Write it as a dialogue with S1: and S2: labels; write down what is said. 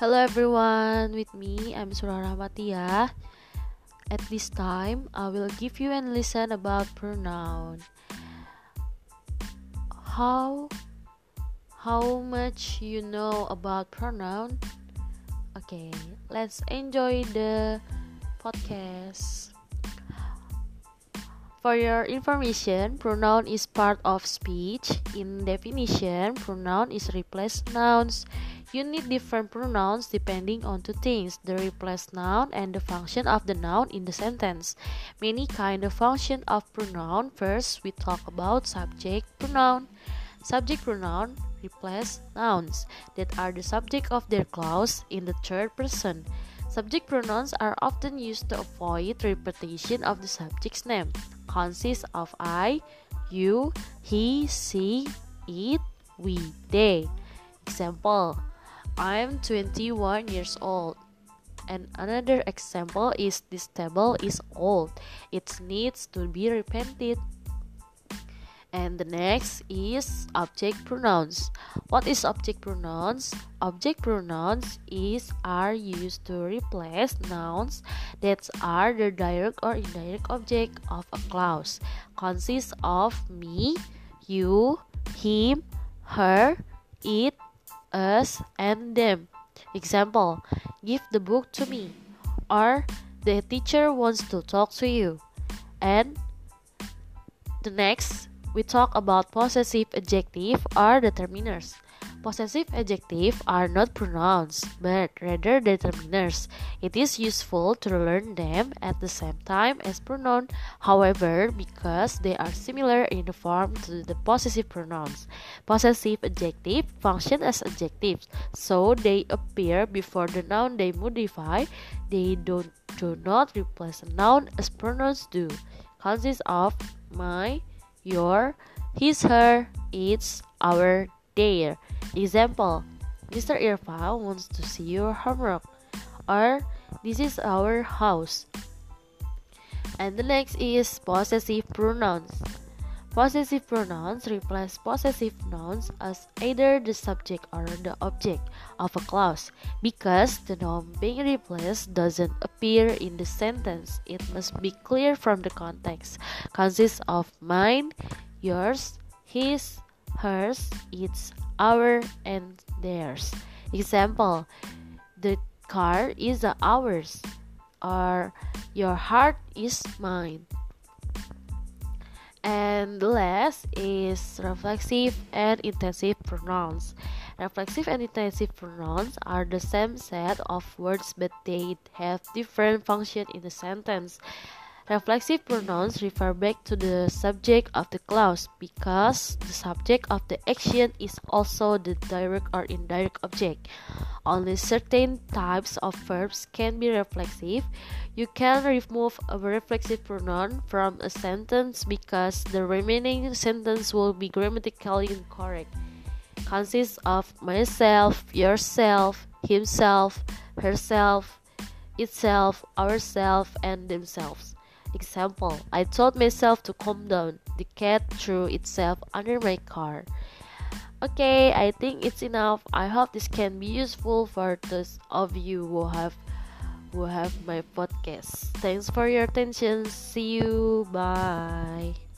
S1: Hello everyone, with me I'm Surah Rahmatia. At this time, I will give you and listen about pronoun. How how much you know about pronoun? Okay, let's enjoy the podcast. For your information, pronoun is part of speech. In definition, pronoun is replace nouns. You need different pronouns depending on two things, the replaced noun and the function of the noun in the sentence. Many kind of function of pronoun. First, we talk about subject pronoun. Subject pronoun replace nouns that are the subject of their clause in the third person. Subject pronouns are often used to avoid repetition of the subject's name. Consists of I, you, he, she, it, we, they. Example I'm 21 years old. And another example is this table is old. It needs to be repented. And the next is object pronouns. What is object pronouns? Object pronouns is are used to replace nouns that are the direct or indirect object of a clause. Consists of me, you, him, her, it, us, and them. Example Give the book to me. Or the teacher wants to talk to you. And the next, we talk about possessive adjective or determiners. Possessive adjectives are not pronouns, but rather determiners. It is useful to learn them at the same time as pronoun, however, because they are similar in the form to the possessive pronouns. Possessive adjectives function as adjectives, so they appear before the noun they modify. They don't do not replace a noun as pronouns do. Consists of my, your, his, her, its, our, their. Example Mr. Irfan wants to see your homework. Or this is our house. And the next is possessive pronouns. Possessive pronouns replace possessive nouns as either the subject or the object of a clause. Because the noun being replaced doesn't appear in the sentence, it must be clear from the context. Consists of mine, yours, his, hers, its, our, and theirs. Example The car is ours, or your heart is mine. And the last is reflexive and intensive pronouns. Reflexive and intensive pronouns are the same set of words but they have different function in the sentence. Reflexive pronouns refer back to the subject of the clause because the subject of the action is also the direct or indirect object. Only certain types of verbs can be reflexive. You can remove a reflexive pronoun from a sentence because the remaining sentence will be grammatically incorrect. Consists of myself, yourself, himself, herself, itself, ourselves, and themselves. Example, I told myself to calm down. The cat threw itself under my car. Okay, I think it's enough. I hope this can be useful for those of you who have who have my podcast. Thanks for your attention. See you. Bye.